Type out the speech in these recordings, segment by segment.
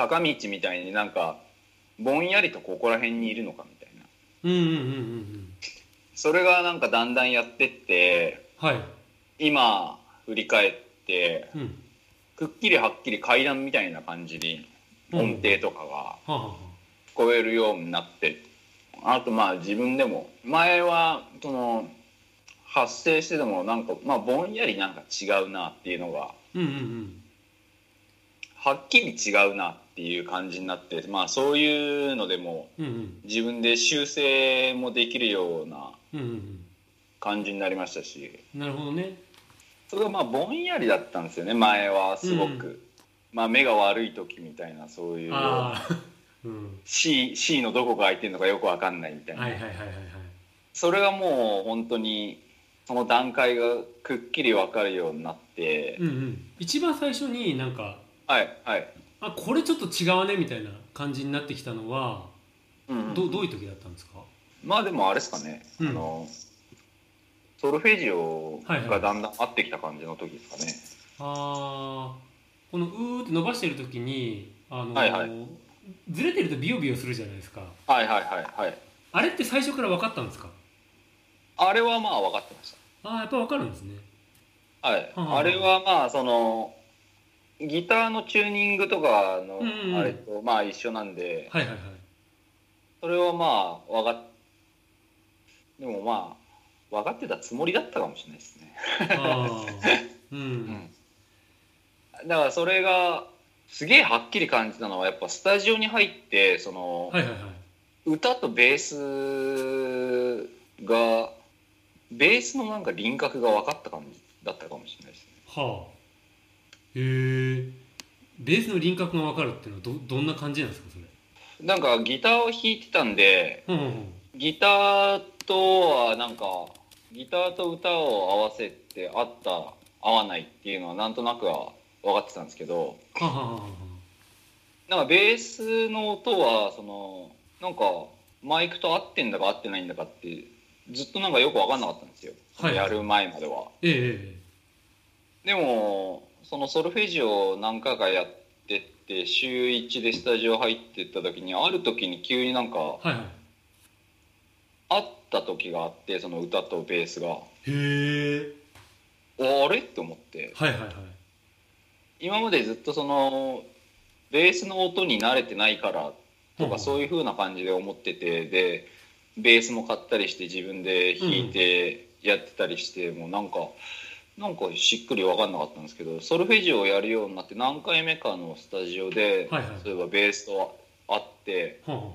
坂道みたいになんかぼんやりとここら辺にいるのかみたいな。うんうんうんうんうん。それがなんかだんだんやってってはい。今振り返ってうん。くっきりはっきり階段みたいな感じに音程とかが聞こえるようになって。あとまあ自分でも前はその発声しててもなんかまあぼんやりなんか違うなっていうのがあ、うんうんうんはっきり違うなっていう感じになってまあそういうのでも自分で修正もできるような感じになりましたし。うんなるほどね。それがまあぼんやりだったんですよね前はすごく、うん。まあ目が悪い時みたいなそういう。うん。C, C のどこが空いてるのかよくわかんないみたいな、はいはいはいはいはい。それがもう本当にその段階がくっきりわかるようになって、うんうん。一番最初になんかはいはい、あこれちょっと違うねみたいな感じになってきたのはうん。どどういう時だったんですか？まあでもあれですかね、うん。あのソルフェジオがだんだん合ってきた感じの時ですかね、あーこのうーって伸ばしてる時にあの、はいはい。ずれてるとビヨビヨするじゃないですか。はいはいはいはい。あれって最初から分かったんですか？あれはまあ分かってましああやっぱ分かるんですね。たはい、はあ。あれはまあそのギターのチューニングとかのうんうん。あれとまあ一緒なんで、はいはいはい。それはまあ分かっでもまあ分かってたつもりだったかもしれないですね。うん、うん。だからそれがすげえはっきり感じたのはやっぱスタジオに入ってその、はいはいはい。歌とベースがベースのなんか輪郭が分かった感じだったかもしれないですね。はあへえベースの輪郭が分かるっていうのはどどんな感じなんですかそれ？なんかギターを弾いてたんでうんうんうん。ギターとはなんかギターと歌を合わせて合った合わないっていうのはなんとなくは分かってたんですけどなんかベースの音はそのなんかマイクと合ってんだか合ってないんだかってずっとなんかよく分かんなかったんですよ、はいやる前までは。えええ。でもそのソルフェジオを何回かやってって週1でスタジオ入ってった時にある時に急になんかえはいはい。合った時があってその歌とベースが。へえあれ？って思って。はいはいはい。今までずっとそのベースの音に慣れてないからとうん。かそういう風な感じで思っててでベースも買ったりして自分で弾いてやってたりしてもうなんかなんかしっくり分かんなかったんですけどソルフェジオをやるようになって何回目かのスタジオではいはい。そういえばベースとあってはあ。は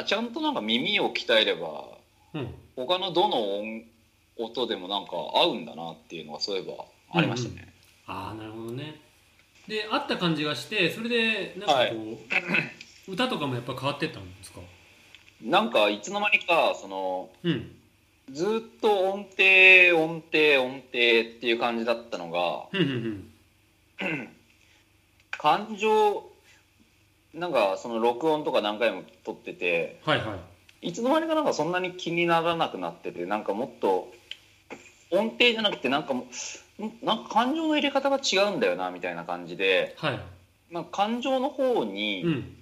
あちゃんとなんか耳を鍛えればあうん。他のどの音音でもなんか合うんだなっていうのがそういえばありましたね。ああなるほどね。であった感じがしてそれでなんかこう、歌とかもやっぱ変わってったんですか？なんかいつの間にかそのうん。ずっと音程音程っていう感じだったのが感情なんかその録音とか何回も撮っててはいはい。いつの間にかなんかそんなに気にならなくなっててなんかもっと音程じゃなくてなんかもんなんか感情の入れ方が違うんだよなみたいな感じではい。なんか感情の方うにん。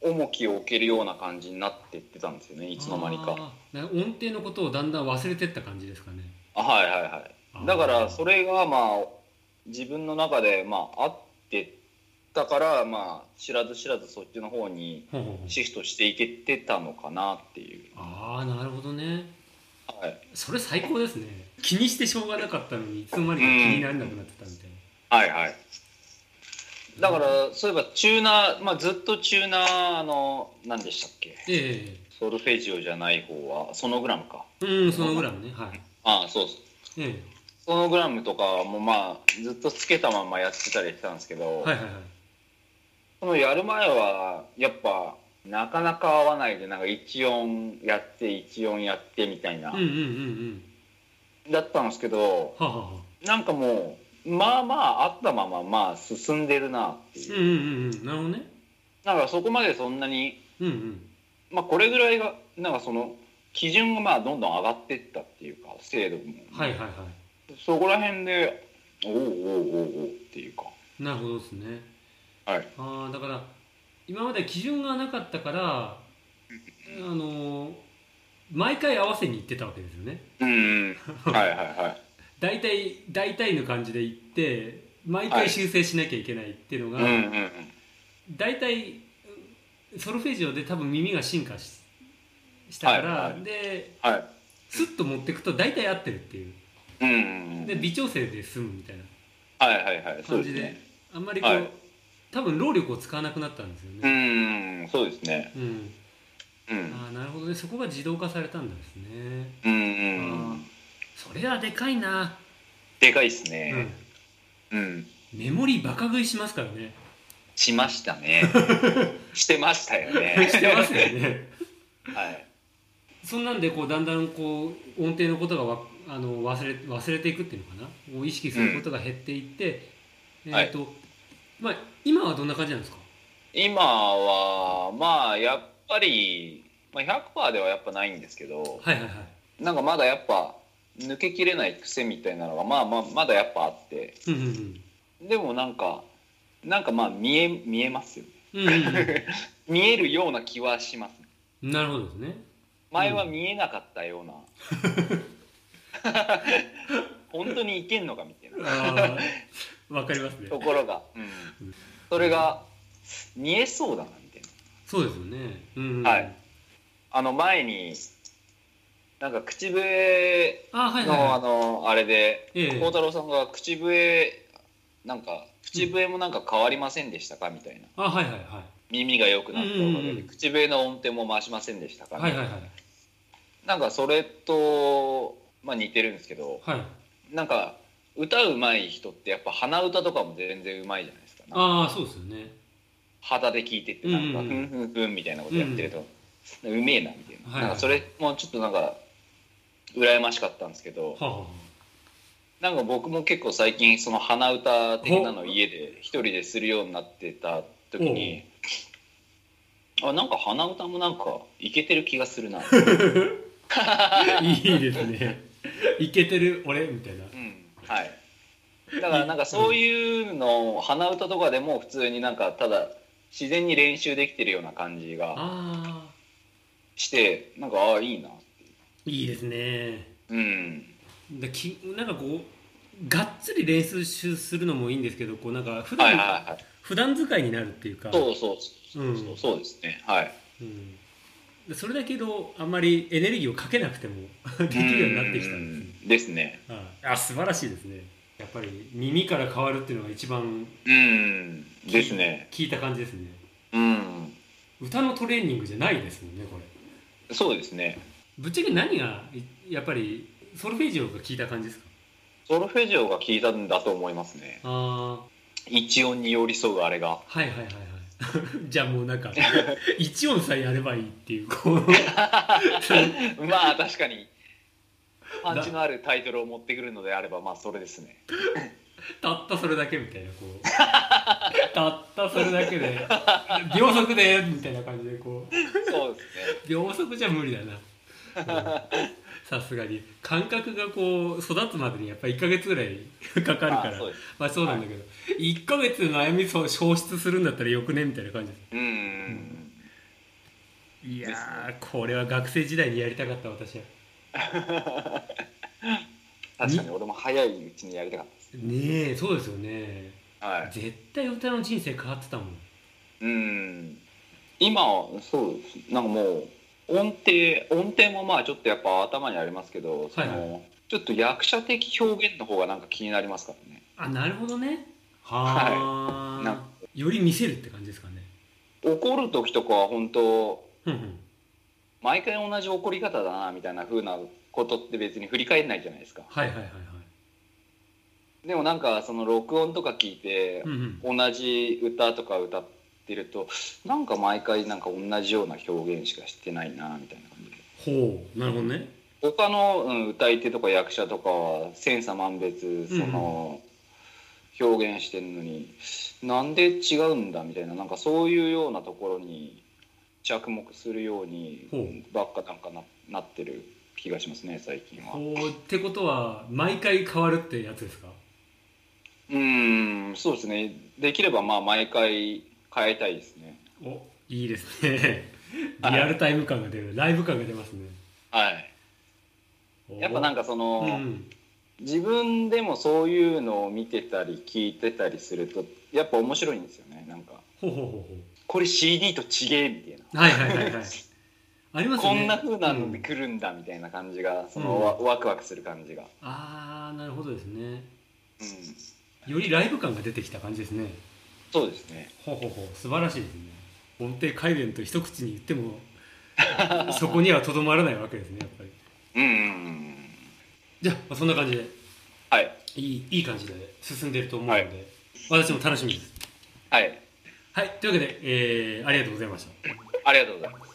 重きを置けるような感じになってってたんですよねいつの間にか音程のことをだんだん忘れてった感じですかね。あはいはいはいだからそれがまあ自分の中でまあ合ってたからまあ知らず知らずそっちの方にシフトしていけてたのかなっていう、ああなるほどね。はい、それ最高ですね。気にしてしょうがなかったのにいつの間にか気にならなくなってたみたいな、はいはい。だからそういえばチューナー、まあ、ずっとチューナーあの何でしたっけ？えソルフェジオじゃない方はソノグラムか。えうんソノグラムね。はい。ああそうそうえソノグラムとかもまあずっとつけたままやってたりしてたんですけど、えはいはいはいそのやる前はやっぱなかなか合わないでなんか1音やって1音やってみたいな、うんうんうんうんだったんですけどはあはあはあなんかもうまあまああったまままあ進んでるなっていう、うんうんうんうんなるほどねなんかそこまでそんなにうんうん。まあこれぐらいがなんかその基準がまあどんどん上がっていったっていうか精度も、はいはいはそこら辺でおおおおおおっていうか。いなるほどですね。はい。ああだから今まで基準がなかったからあの毎回合わせに行ってたわけですよね。うんはいはいはい。大体大体の感じで行って毎回修正しなきゃいけないっていうのが、うんうんうん。大体ソルフェジオで多分耳が進化ししたから、はいはいではい。スッと持っていくと大体合ってるっていううんで微調整で済むみたいなはいはいはいそう感じでですねあんまりこう、はい。多分労力を使わなくなったんですようねんそうですね。うん、うん。ああなるほどね。そこが自動化されたんですね。うんうんうん。それはでかいな、でかいですうねん、うん。メモリバカ食いしますからね。しましたね。してましたよね。してますよね。はい。そんなんでこうだんだんこう音程のことがわあの忘れ忘れていくっていうのかな？こう意識することが減っていって、えっ、と、まあ今はどんな感じなんですか？今はまあやっぱり、まあ、100%ではやっぱないんですけどはいはいはい。なんかまだやっぱ抜けきれない癖みたいなのがまあまあまだやっぱあって。うんうんでもなんかなんかまあ見え見えますよね。うんうんうん。見えるような気はしますうんなるほどですね。前は見えなかったような、本当にいけんのかみたいな。ああわかりますね。ところが、うん、それが見えそうだなみたいな。そうですよね。うんうん。はい。あの前になんか口笛あはいはいのあはのあれでええ。孝太郎さんが口笛なんか口笛もなんか変わりませんでしたかみたいな。いあはいはいはい。耳が良くなった口笛の音程も回しませんでしたかみたいな。はいはいはい。なんかそれとまあ似てるんですけどはい。なんか歌うまい人ってやっぱ鼻歌とかも全然うまいじゃないですか。ああそうですよね。肌で聞いてってなんかうんうんうん。ふんふんふんみたいなことやってると、うめえなみたいな,、はいなんかそれもちょっとなんか羨ましかったんですけどはあはなんか僕も結構最近その鼻歌的なのを家で一人でするようになってた時にあなんか鼻歌もなんかいけてる気がするな、あ いいですね いけてる俺みたいな。うん、はい。だからなんかそういうのを鼻歌とかでも普通になんかただ自然に練習できてるような感じがああしてなんかああいいないういいですね。うん。できなんかこうがっつり練習するのもいいんですけどこうなんか普段、はいはいはい普段使いになるっていうか。そうそうそううんそうそうですね。はい。うん、でそれだけどあんまりエネルギーをかけなくても できるようになってきた。ん。ですね。うん。ですねああ素晴らしいですね。やっぱり耳から変わるっていうのが一番うん。ですね。聞いた感じですね。うん。歌のトレーニングじゃないですもんねこれ。そうですね。ぶっちゃけ何がいやっぱりソルフェジオが聞いた感じですか？ソルフェジオが効いたんだと思いますね。あ一音に寄り添うあれが。あはいはいはいはい じゃあもうなんか 一音さえやればいいっていう。こ うまあ確かに。パンチのあるタイトルを持ってくるのであればまあそれですね。たったそれだけみたいなこう。たったそれだけで秒速でみたいな感じでこう。そうですね。秒速じゃ無理だな。うんさすがに感覚がこう育つまでにやっぱり1か月ぐらい かかるから。まあまあそうなんだけど、1か月悩みそう消失するんだったらよくねみたいな感じです。うんいやですー、これは学生時代にやりたかった私は。確かに俺も早いうちにやりたかったです。ねえそうですよね。はい。絶対歌の人生変わってたもん。うん。今はそうです。なんかもう音程音程もまあちょっとやっぱ頭にありますけどその、はいはちょっと役者的表現の方がなんか気になりますからね。あなるほどね。はあ、なんか。より見せるって感じですかね。怒る時とかは本当毎回同じ怒り方だなみたいな風なことって別に振り返んないじゃないですか。はいはいはいはい。でもなんかその録音とか聞いてうんうん。同じ歌とか歌ってるとなんか毎回なんか同じような表現しかしてないなみたいな感じで。ほうなるほどね。他の、うん、歌い手とか役者とかは千差万別その、表現してるのになんで違うんだみたいななんかそういうようなところに着目するようにほう。ばっかなんかななってる気がしますね最近は。ってことは毎回変わるってやつですか？うんそうですね。できればまあ毎回変えたいですね。おいいですね。リアルタイム感が出る。ライブ感が出ますね。はい。やっぱなんかかその、うん自分でもそういうのを見てたり聞いてたりするとやっぱ面白いんですよね。なんかほうほうほうほこれ CD とちげえみたいな。うはいはいはいはい。ありますよね。こんな風なのうんで来るんだみたいな感じが、そのうんわワクワクする感じが、ああなるほどですね。うん、よりライブ感が出てきた感じですねそうですね。ほうほうほう。素晴らしいですね。音程改善と一口に言っても そこにはとどまらないわけですねやっぱり。うんうんうんじゃあまあそんな感じではい。いいいい感じで進んでると思うので、私も楽しみです。はい。はい。というわけで、えーありがとうございました。ありがとうございます